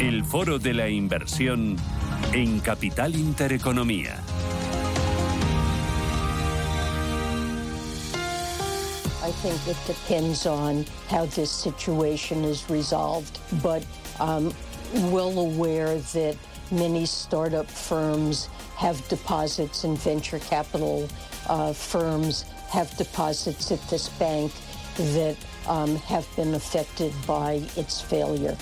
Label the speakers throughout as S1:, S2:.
S1: El foro de la inversión en Capital Intereconomía.
S2: I think it depends on how this situation is resolved, but um, well aware that many startup firms have deposits and venture capital uh, firms have deposits at this bank that um, have been affected by its failure.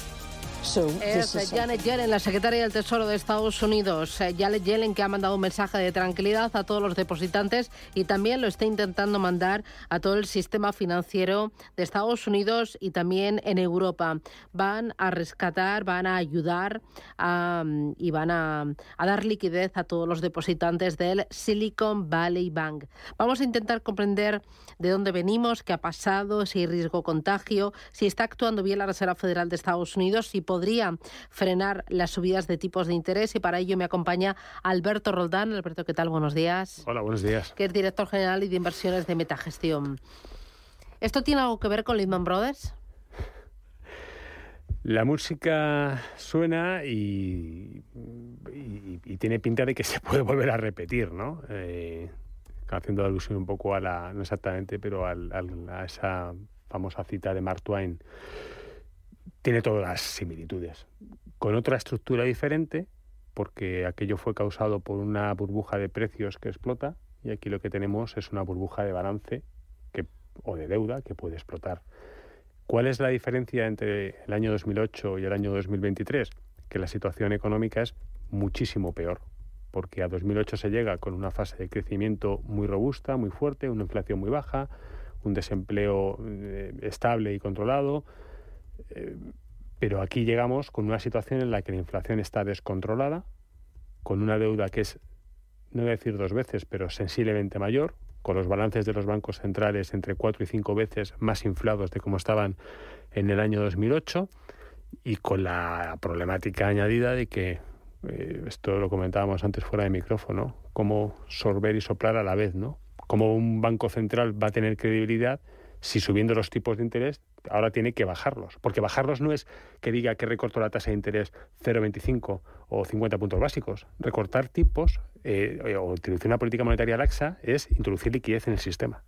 S3: Es
S2: is
S3: Janet Yellen, la secretaria del Tesoro de Estados Unidos. Eh, Janet Yellen que ha mandado un mensaje de tranquilidad a todos los depositantes y también lo está intentando mandar a todo el sistema financiero de Estados Unidos y también en Europa. Van a rescatar, van a ayudar a- y van a, a dar liquidez a todos los depositantes del Silicon Valley Bank. Vamos a intentar comprender de dónde venimos, qué ha pasado, si hay riesgo contagio, si está actuando bien la Reserva Federal de Estados Unidos, si podría frenar las subidas de tipos de interés. Y para ello me acompaña Alberto Roldán. Alberto, ¿qué tal? Buenos días.
S4: Hola, buenos días.
S3: Que es director general y de inversiones de Metagestión. ¿Esto tiene algo que ver con Lehman Brothers?
S4: La música suena y, y- y tiene pinta de que se puede volver a repetir, ¿no? Eh, haciendo alusión un poco a la, no exactamente, pero al- al- a esa famosa cita de Mark Twain. Tiene todas las similitudes, con otra estructura diferente, porque aquello fue causado por una burbuja de precios que explota, y aquí lo que tenemos es una burbuja de balance que, o de deuda que puede explotar. ¿Cuál es la diferencia entre el año 2008 y el año 2023? Que la situación económica es muchísimo peor, porque a 2008 se llega con una fase de crecimiento muy robusta, muy fuerte, una inflación muy baja, un desempleo eh, estable y controlado, pero aquí llegamos con una situación en la que la inflación está descontrolada, con una deuda que es, no voy a decir dos veces, pero sensiblemente mayor, con los balances de los bancos centrales entre cuatro y cinco veces más inflados de como estaban en el año 2008 y con la problemática añadida de que, eh, esto lo comentábamos antes fuera de micrófono, cómo sorber y soplar a la vez, ¿no? Cómo un banco central va a tener credibilidad si subiendo los tipos de interés ahora tiene que bajarlos. Porque bajarlos no es que diga que recorto la tasa de interés 0,25 o 50 puntos básicos. Recortar tipos eh, o utilizar una política monetaria laxa es introducir liquidez en el sistema.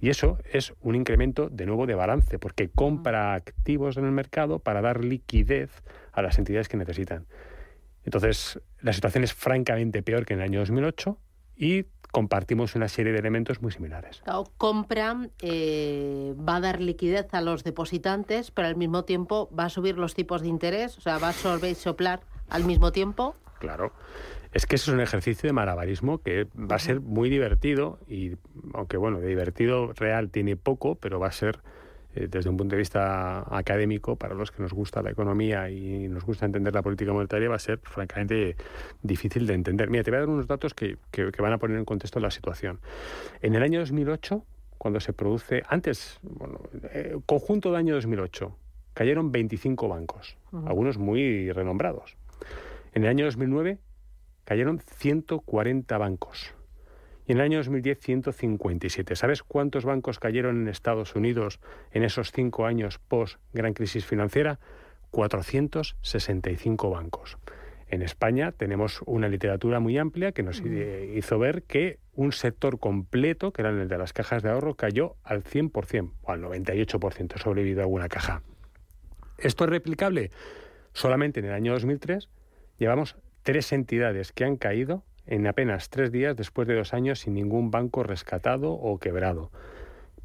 S4: Y eso es un incremento de nuevo de balance, porque compra activos en el mercado para dar liquidez a las entidades que necesitan. Entonces, la situación es francamente peor que en el año 2008 y compartimos una serie de elementos muy similares.
S3: Claro, compra eh, va a dar liquidez a los depositantes, pero al mismo tiempo va a subir los tipos de interés, o sea, va a sorber y soplar al mismo tiempo.
S4: Claro. Es que eso es un ejercicio de malabarismo que va a ser muy divertido y, aunque bueno, de divertido real tiene poco, pero va a ser, desde un punto de vista académico, para los que nos gusta la economía y nos gusta entender la política monetaria, va a ser francamente difícil de entender. Mira, te voy a dar unos datos que, que- que van a poner en contexto la situación. En el año 2008, cuando se produce, antes, bueno, eh, conjunto del año 2008, cayeron 25 bancos, algunos muy renombrados. En el año 2009 cayeron 140 bancos. Y en el año 2010, 157. ¿Sabes cuántos bancos cayeron en Estados Unidos en esos cinco años post gran crisis financiera? 465 bancos. En España tenemos una literatura muy amplia que nos eh, hizo ver que un sector completo, que era el de las cajas de ahorro, cayó al 100% o al 98%, sobrevivido alguna caja. ¿Esto es replicable? Solamente en el año 2003 llevamos tres entidades que han caído en apenas tres días después de dos años sin ningún banco rescatado o quebrado.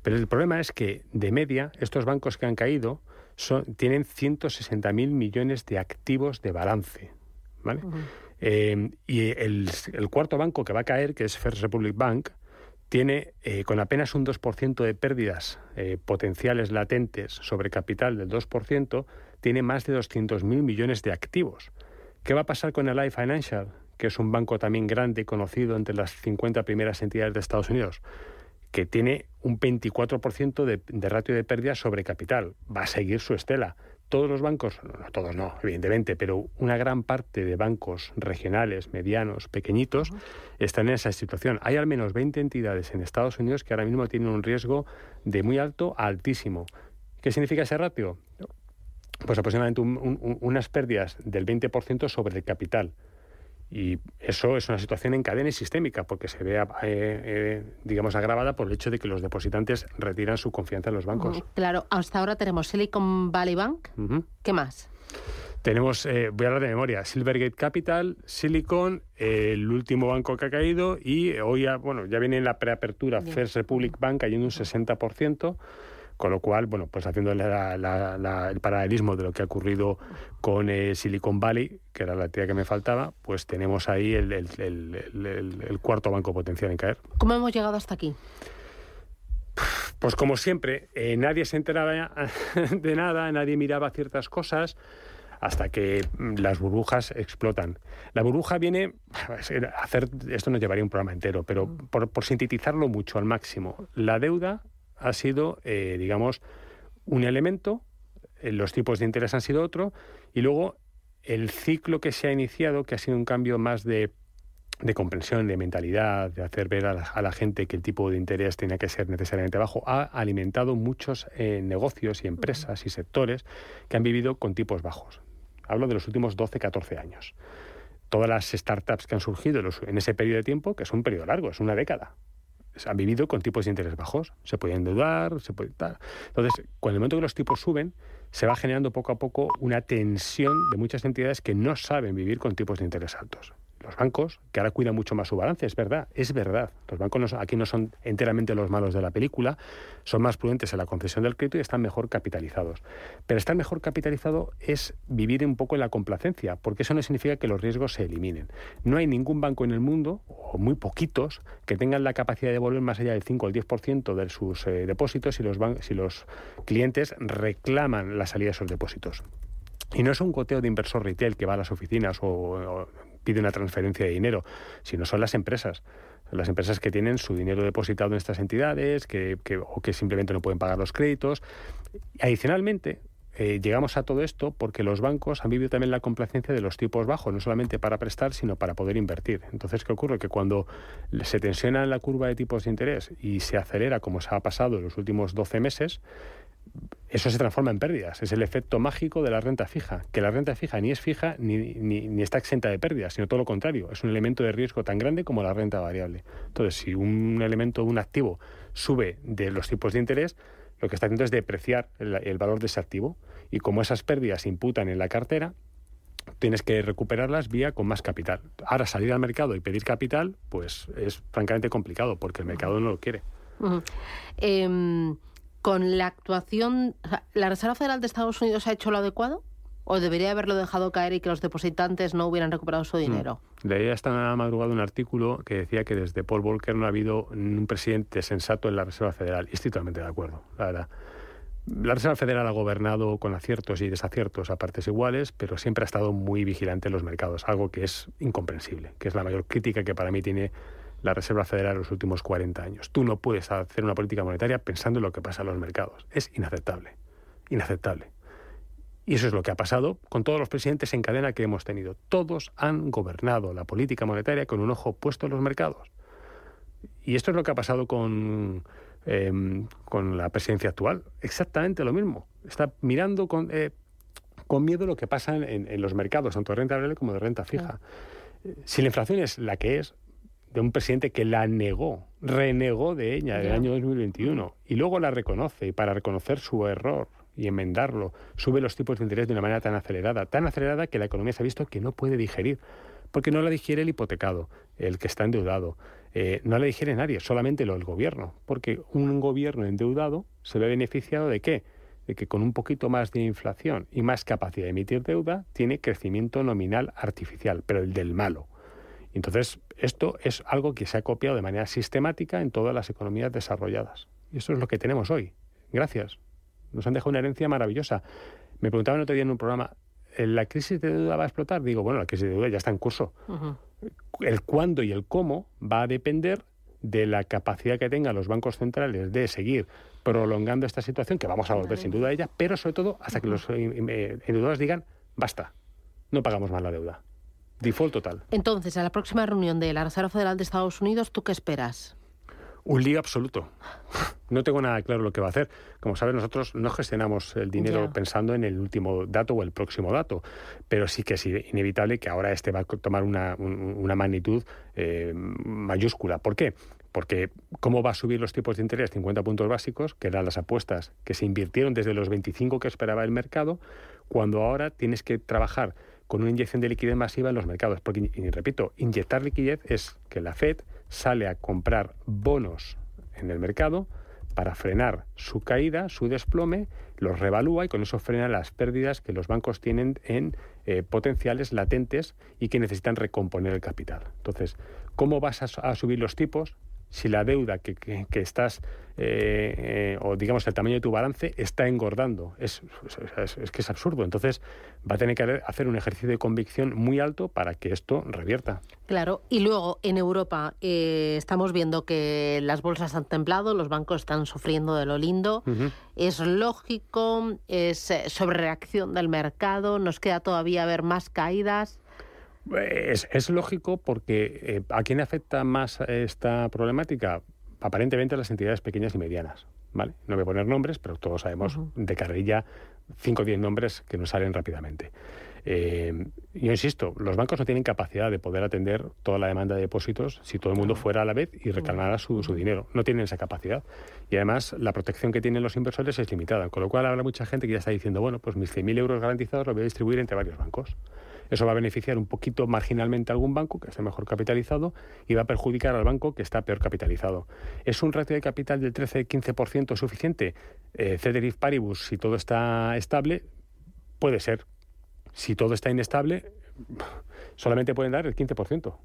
S4: Pero el problema es que, de media, estos bancos que han caído son, tienen 160.000 millones de activos de balance. ¿vale? Eh, y el, el cuarto banco que va a caer, que es First Republic Bank, tiene eh, con apenas un 2% de pérdidas eh, potenciales latentes sobre capital del 2%, tiene más de 200.000 millones de activos. ¿Qué va a pasar con el Life Financial, que es un banco también grande y conocido entre las 50 primeras entidades de Estados Unidos? que tiene un 24% de, de ratio de pérdidas sobre capital. Va a seguir su estela todos los bancos, no, todos no, evidentemente, pero una gran parte de bancos regionales, medianos, pequeñitos, están en esa situación. Hay al menos 20 entidades en Estados Unidos que ahora mismo tienen un riesgo de muy alto a altísimo. ¿Qué significa ese ratio? Pues aproximadamente unas pérdidas del 20% sobre el capital. Y eso es una situación en cadena y sistémica, porque se ve, eh, eh, digamos, agravada por el hecho de que los depositantes retiran su confianza en los bancos.
S3: Claro, hasta ahora tenemos Silicon Valley Bank. ¿Qué más?
S4: Tenemos, eh, voy a hablar de memoria, Silvergate Capital, Silicon, el último banco que ha caído y hoy, ya, bueno, ya viene en la preapertura First Republic Bank cayendo un 60%. Con lo cual, bueno, pues haciendo el paralelismo de lo que ha ocurrido con eh, Silicon Valley, que era la tía que me faltaba, pues tenemos ahí el, cuarto banco potencial en caer.
S3: ¿Cómo hemos llegado hasta aquí?
S4: Pues como siempre, eh, nadie se enteraba de nada, nadie miraba ciertas cosas hasta que mm, las burbujas explotan. La burbuja viene hacer, esto nos llevaría un programa entero, pero mm. por sintetizarlo mucho al máximo, la deuda ha sido, eh, digamos, un elemento, eh, los tipos de interés han sido otro, y luego el ciclo que se ha iniciado, que ha sido un cambio más de, comprensión, de mentalidad, de hacer ver a la, gente que el tipo de interés tenía que ser necesariamente bajo, ha alimentado muchos eh, negocios y empresas y sectores que han vivido con tipos bajos. Hablo de los últimos 12, 14 años. Todas las startups que han surgido en ese periodo de tiempo, que es un periodo largo, es una década, han vivido con tipos de interés bajos. Se pueden endeudar, se puede tal. Entonces, cuando el momento que los tipos suben, se va generando poco a poco una tensión de muchas entidades que no saben vivir con tipos de interés altos los bancos, que ahora cuidan mucho más su balance, es verdad, es verdad. Los bancos aquí no son enteramente los malos de la película, son más prudentes en la concesión del crédito y están mejor capitalizados. Pero estar mejor capitalizado es vivir un poco en la complacencia, porque eso no significa que los riesgos se eliminen. No hay ningún banco en el mundo, o muy poquitos, que tengan la capacidad de devolver más allá del 5 o el 10% de sus eh, depósitos si los, si los clientes reclaman la salida de esos depósitos. Y no es un goteo de inversor retail que va a las oficinas o pide una transferencia de dinero, sino son las empresas. las empresas que tienen su dinero depositado en estas entidades que, o que simplemente no pueden pagar los créditos. Adicionalmente, eh, llegamos a todo esto porque los bancos han vivido también la complacencia de los tipos bajos, no solamente para prestar, sino para poder invertir. Entonces, ¿qué ocurre? Que cuando se tensiona la curva de tipos de interés y se acelera, como se ha pasado en los últimos 12 meses, eso se transforma en pérdidas. Es el efecto mágico de la renta fija, que la renta fija ni es fija ni, ni, está exenta de pérdidas, sino todo lo contrario. Es un elemento de riesgo tan grande como la renta variable. Entonces, si un elemento, un activo, sube de los tipos de interés, lo que está haciendo es depreciar el, valor de ese activo. Y como esas pérdidas se imputan en la cartera, tienes que recuperarlas vía con más capital. Ahora salir al mercado y pedir capital, pues es francamente complicado porque el mercado no lo quiere
S3: con la actuación, ¿la Reserva Federal de Estados Unidos ha hecho lo adecuado? ¿O debería haberlo dejado caer y que los depositantes no hubieran recuperado su dinero?
S4: De ahí esta madrugada un artículo que decía que desde Paul Volcker no ha habido un presidente sensato en la Reserva Federal. Y estoy totalmente de acuerdo, la verdad. La Reserva Federal ha gobernado con aciertos y desaciertos a partes iguales, pero siempre ha estado muy vigilante en los mercados, algo que es incomprensible, que es la mayor crítica que para mí tiene la Reserva Federal en los últimos 40 años. Tú no puedes hacer una política monetaria pensando en lo que pasa en los mercados. Es inaceptable. Inaceptable. Y eso es lo que ha pasado con todos los presidentes en cadena que hemos tenido. Todos han gobernado la política monetaria con un ojo puesto en los mercados. Y esto es lo que ha pasado con, em, con la presidencia actual. Exactamente lo mismo. Está mirando con, eh, con miedo lo que pasa en, los mercados, tanto de renta variable como de renta fija. Si la inflación es la que es, de un presidente que la negó, renegó de ella en el año 2021 y luego la reconoce y para reconocer su error y enmendarlo, sube los tipos de interés de una manera tan acelerada, tan acelerada que la economía se ha visto que no puede digerir, porque no la digiere el hipotecado, el que está endeudado, eh, no la digiere nadie, solamente lo el gobierno, porque un gobierno endeudado se ve beneficiado de qué? De que con un poquito más de inflación y más capacidad de emitir deuda tiene crecimiento nominal artificial, pero el del malo Entonces, esto es algo que se ha copiado de manera sistemática en todas las economías desarrolladas. Y eso es lo que tenemos hoy. Gracias. Nos han dejado una herencia maravillosa. Me preguntaban otro día en un programa, ¿la crisis de deuda va a explotar? Digo, bueno, la crisis de deuda ya está en curso. El cuándo y el cómo va a depender de la capacidad que tengan los bancos centrales de seguir prolongando esta situación, que vamos a volver sin duda a ella, pero sobre todo hasta que los endeudadores digan, basta, no pagamos más la deuda. Default total.
S3: Entonces, a la próxima reunión de la Reserva Federal de Estados Unidos, ¿tú qué esperas?
S4: Un lío absoluto. No tengo nada claro lo que va a hacer. Como sabes, nosotros no gestionamos el dinero pensando en el último dato o el próximo dato, pero sí que es inevitable que ahora este va a tomar una, un- una magnitud eh, mayúscula. ¿Por qué? Porque cómo va a subir los tipos de interés 50 puntos básicos, que eran las apuestas que se invirtieron desde los 25 que esperaba el mercado, cuando ahora tienes que trabajar con una inyección de liquidez masiva en los mercados. Porque, y repito, inyectar liquidez es que la Fed sale a comprar bonos en el mercado para frenar su caída, su desplome, los revalúa y con eso frena las pérdidas que los bancos tienen en eh, potenciales latentes y que necesitan recomponer el capital. Entonces, ¿cómo vas a, a subir los tipos si la deuda que, que- que estás, eh, eh, o digamos el tamaño de tu balance, está engordando? Es, es- es que es absurdo. Entonces, va a tener que hacer un ejercicio de convicción muy alto para que esto revierta.
S3: Claro, y luego en Europa eh, estamos viendo que las bolsas han temblado, los bancos están sufriendo de lo lindo. Es lógico, es eh, sobrereacción del mercado, nos queda todavía ver más caídas.
S4: Es, es lógico porque eh, ¿a quién afecta más esta problemática? Aparentemente a las entidades pequeñas y medianas. ¿vale? No voy a poner nombres, pero todos sabemos de carrilla 5 o 10 nombres que nos salen rápidamente. Eh, yo insisto, los bancos no tienen capacidad de poder atender toda la demanda de depósitos si todo el mundo fuera a la vez y reclamara su, su dinero. No tienen esa capacidad. Y además, la protección que tienen los inversores es limitada. Con lo cual, habrá mucha gente que ya está diciendo, bueno, pues mis 100.000 euros garantizados los voy a distribuir entre varios bancos. Eso va a beneficiar un poquito marginalmente a algún banco que esté mejor capitalizado y va a perjudicar al banco que está peor capitalizado. ¿Es un ratio de capital del 13-15% suficiente? Eh, Ceteris paribus, si todo está estable, puede ser. Si todo está inestable, solamente pueden dar el 15%.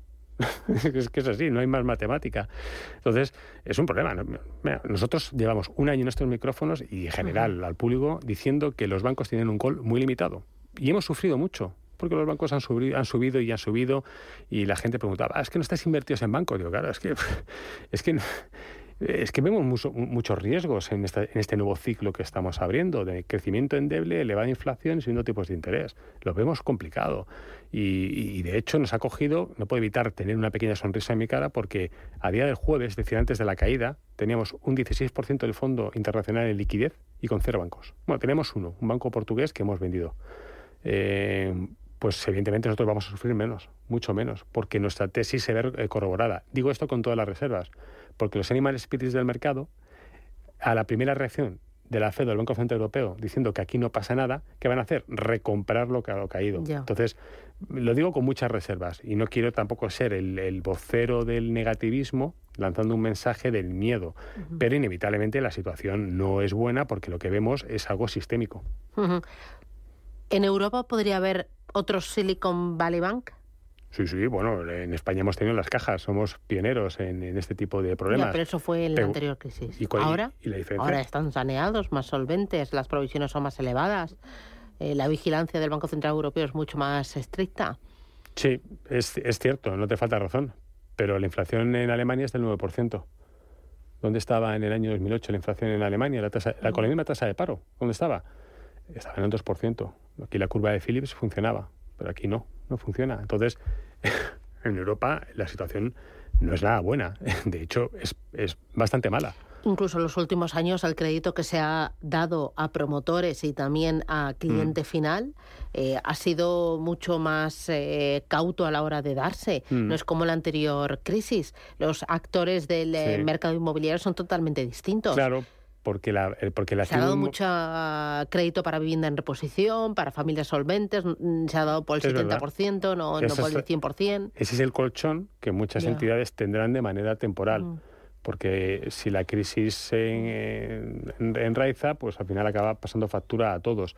S4: es que es así, no hay más matemática. Entonces, es un problema. Mira, nosotros llevamos un año en estos micrófonos y en general al público diciendo que los bancos tienen un gol muy limitado. Y hemos sufrido mucho, porque los bancos han subido, han subido y han subido y la gente preguntaba, "Ah, es que no estáis invertidos en bancos. Digo, claro, es que, es que, es que vemos mucho- muchos riesgos en, este nuevo ciclo que estamos abriendo de crecimiento endeble, elevada inflación y subiendo tipos de interés. Lo vemos complicado. Y, y, de hecho nos ha cogido, no puedo evitar tener una pequeña sonrisa en mi cara porque a día del jueves, es decir, antes de la caída, teníamos un 16% del Fondo Internacional en liquidez y con cero bancos. Bueno, tenemos uno, un banco portugués que hemos vendido. Eh, pues evidentemente nosotros vamos a sufrir menos, mucho menos, porque nuestra tesis se ve eh, corroborada. Digo esto con todas las reservas, porque los animal spirits del mercado, a la primera reacción de la Fed o del Banco Central Europeo diciendo que aquí no pasa nada, ¿qué van a hacer? Recomprar lo que ha caído. Entonces, lo digo con muchas reservas y no quiero tampoco ser el, el vocero del negativismo lanzando un mensaje del miedo, pero inevitablemente la situación no es buena porque lo que vemos es algo sistémico.
S3: ¿En Europa podría haber otro Silicon Valley Bank?
S4: Sí, sí, bueno, en España hemos tenido las cajas, somos pioneros en, en este tipo de problemas.
S3: Ya, pero eso fue en la anterior crisis.
S4: ¿y cuál-
S3: ahora,
S4: y la diferencia?
S3: ahora están saneados, más solventes, las provisiones son más elevadas, eh, la vigilancia del Banco Central Europeo es mucho más estricta.
S4: Sí, es, es cierto, no te falta razón, pero la inflación en Alemania es del 9%. ¿Dónde estaba en el año 2008 la inflación en Alemania? La tasa, la, con la misma tasa de paro, ¿dónde estaba? Estaba en el 2%. Aquí la curva de Phillips funcionaba, pero aquí no, no funciona. Entonces, en Europa la situación no es nada buena. De hecho, es, es bastante mala.
S3: Incluso en los últimos años el crédito que se ha dado a promotores y también a
S4: Mm.
S3: cliente final eh, ha sido mucho más eh, cauto a la hora de darse.
S4: Mm.
S3: No es como la anterior crisis. Los actores del eh,
S4: Sí.
S3: mercado inmobiliario son totalmente distintos.
S4: Claro, porque la, el- porque la
S3: Se ha dado mucho ah, crédito para vivienda en reposición, para familias solventes, se ha dado por el
S4: Es verdad.
S3: 70%, no, no
S4: Eso
S3: por el
S4: es-
S3: 100%.
S4: Ese es el colchón que muchas entidades tendrán de manera temporal.
S3: Mm.
S4: Porque si la crisis se en- en- enraiza, pues al final acaba pasando factura a todos.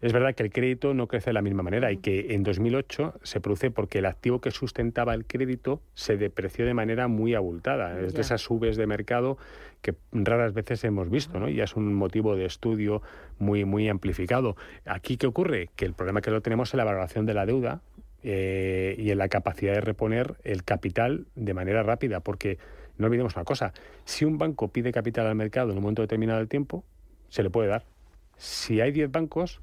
S4: Es verdad que el crédito no crece de la misma manera y que en 2008 se produce porque el activo que sustentaba el crédito se depreció de manera muy abultada. Es de esas subes de mercado que raras veces hemos visto, ¿no? Y ya es un motivo de estudio muy, muy amplificado. Aquí, ¿qué ocurre? Que el problema que lo tenemos es la valoración de la deuda eh, y en la capacidad de reponer el capital de manera rápida, porque no olvidemos una cosa, si un banco pide capital al mercado en un momento determinado del tiempo, se le puede dar. Si hay 10 bancos,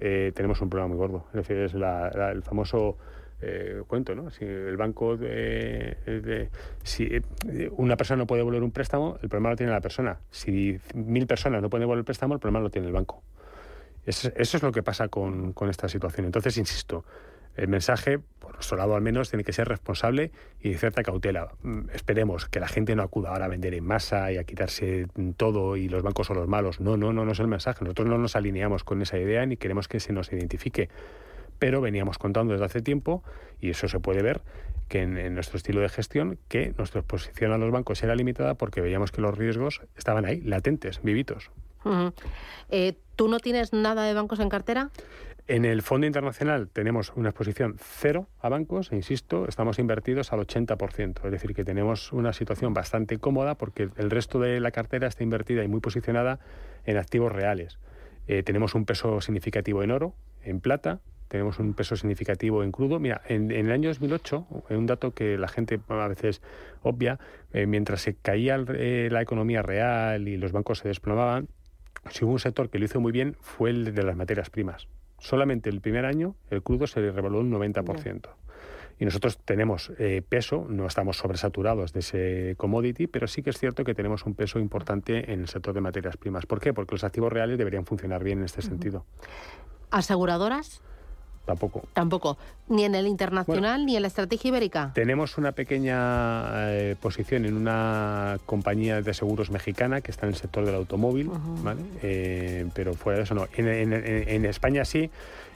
S4: eh, tenemos un problema muy gordo. Es decir, es la- el famoso eh, cuento, ¿no? Si el banco, de, de- si eh, una persona no puede devolver un préstamo, el problema lo tiene la persona. Si mil personas no pueden devolver el préstamo, el problema lo tiene el banco. Eso, eso es lo que pasa con, con esta situación. Entonces, insisto, el mensaje, por nuestro lado al menos, tiene que ser responsable y de cierta cautela. Mm, Esperemos que la gente no acuda ahora a vender en masa y a quitarse todo y los bancos son los malos. No, no, no, no es el mensaje. Nosotros no nos alineamos con esa idea ni queremos que se nos identifique. Pero veníamos contando desde hace tiempo, y eso se puede ver, que en, nuestro estilo de gestión, que nuestra exposición a los bancos era limitada porque veíamos que los riesgos estaban ahí, latentes, vivitos.
S3: Eh, ¿Tú no tienes nada de bancos en cartera?
S4: En el Fondo Internacional tenemos una exposición cero a bancos, e insisto, estamos invertidos al 80%, es decir, que tenemos una situación bastante cómoda porque el resto de la cartera está invertida y muy posicionada en activos reales. Eh, tenemos un peso significativo en oro, en plata, tenemos un peso significativo en crudo. Mira, en, el año 2008, eh, un dato que la gente a veces obvia, eh, mientras se caía eh, la economía real y los bancos se desplomaban, si hubo un sector que lo hizo muy bien fue el de las materias primas. Solamente el primer año el crudo se revaloró un 90%. Y nosotros tenemos eh, peso, no estamos sobresaturados de ese commodity, pero sí que es cierto que tenemos un peso importante en el sector de materias primas. ¿Por qué? Porque los activos reales deberían funcionar bien en este sentido.
S3: ¿Aseguradoras?
S4: Tampoco.
S3: Tampoco. Ni en el internacional ni en la estrategia ibérica.
S4: Tenemos una pequeña eh, posición en una compañía de seguros mexicana que está en el sector del automóvil, ¿vale? Eh, pero fuera de eso no. En, en- España sí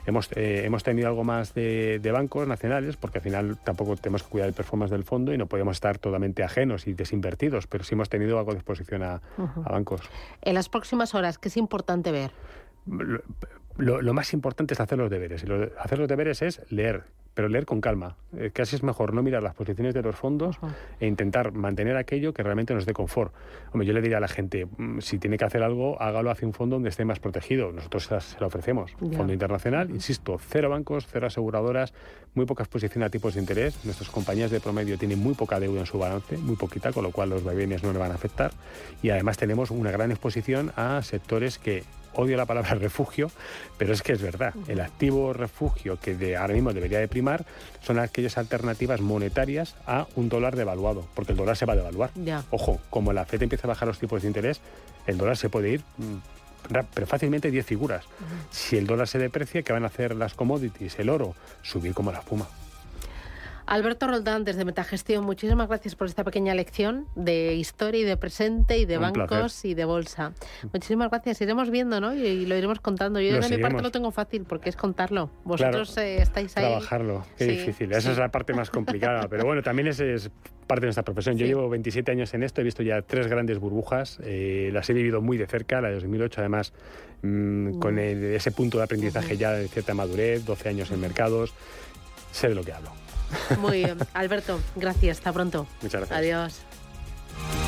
S4: hemos, eh, hemos tenido algo más de, de bancos nacionales, porque al final tampoco tenemos que cuidar el performance del fondo y no podemos estar totalmente ajenos y desinvertidos, pero sí hemos tenido algo de exposición a, a bancos.
S3: En las próximas horas, ¿qué es importante ver?
S4: Lo, más importante es hacer los deberes. Y lo- hacer los deberes es leer, pero leer con calma. Eh, casi es mejor no mirar las posiciones de los fondos e intentar mantener aquello que realmente nos dé confort. Hombre, yo le diría a la gente, mm, si tiene que hacer algo, hágalo hacia un fondo donde esté más protegido. Nosotros se, lo ofrecemos.
S3: Ya.
S4: Fondo internacional, insisto, cero bancos, cero aseguradoras, muy poca exposición a tipos de interés. Nuestras compañías de promedio tienen muy poca deuda en su balance, muy poquita, con lo cual los vaivenes no le van a afectar. Y además tenemos una gran exposición a sectores que odio la palabra refugio, pero es que es verdad. El activo refugio que de ahora mismo debería de primar son aquellas alternativas monetarias a un dólar devaluado, porque el dólar se va a devaluar.
S3: Ya.
S4: Ojo, como la FED empieza a bajar los tipos de interés, el dólar se puede ir, mm, pero fácilmente 10 figuras. Si el dólar se deprecia, ¿qué van a hacer las commodities, el oro? Subir como la espuma.
S3: Alberto Roldán, desde Metagestión, muchísimas gracias por esta pequeña lección de historia y de presente y de
S4: Un
S3: bancos
S4: placer.
S3: y de bolsa. Muchísimas gracias. Iremos viendo, ¿no? Y, y lo iremos contando. Yo
S4: Lo
S3: de mi parte lo tengo fácil porque es contarlo.
S4: Claro,
S3: Vosotros eh, estáis ahí.
S4: Trabajarlo, qué
S3: Sí,
S4: difícil. Esa
S3: sí.
S4: es la parte más complicada. Pero bueno, también es, es parte de nuestra profesión. Yo
S3: Sí.
S4: llevo 27 años en esto, he visto ya tres grandes burbujas. eh, las he vivido muy de cerca. La de 2008, además, mm, con el- ese punto de aprendizaje ya de cierta madurez, 12 años en mercados. Sé de lo que hablo.
S3: Muy bien. Alberto, gracias. Hasta pronto.
S4: Muchas gracias.
S3: Adiós.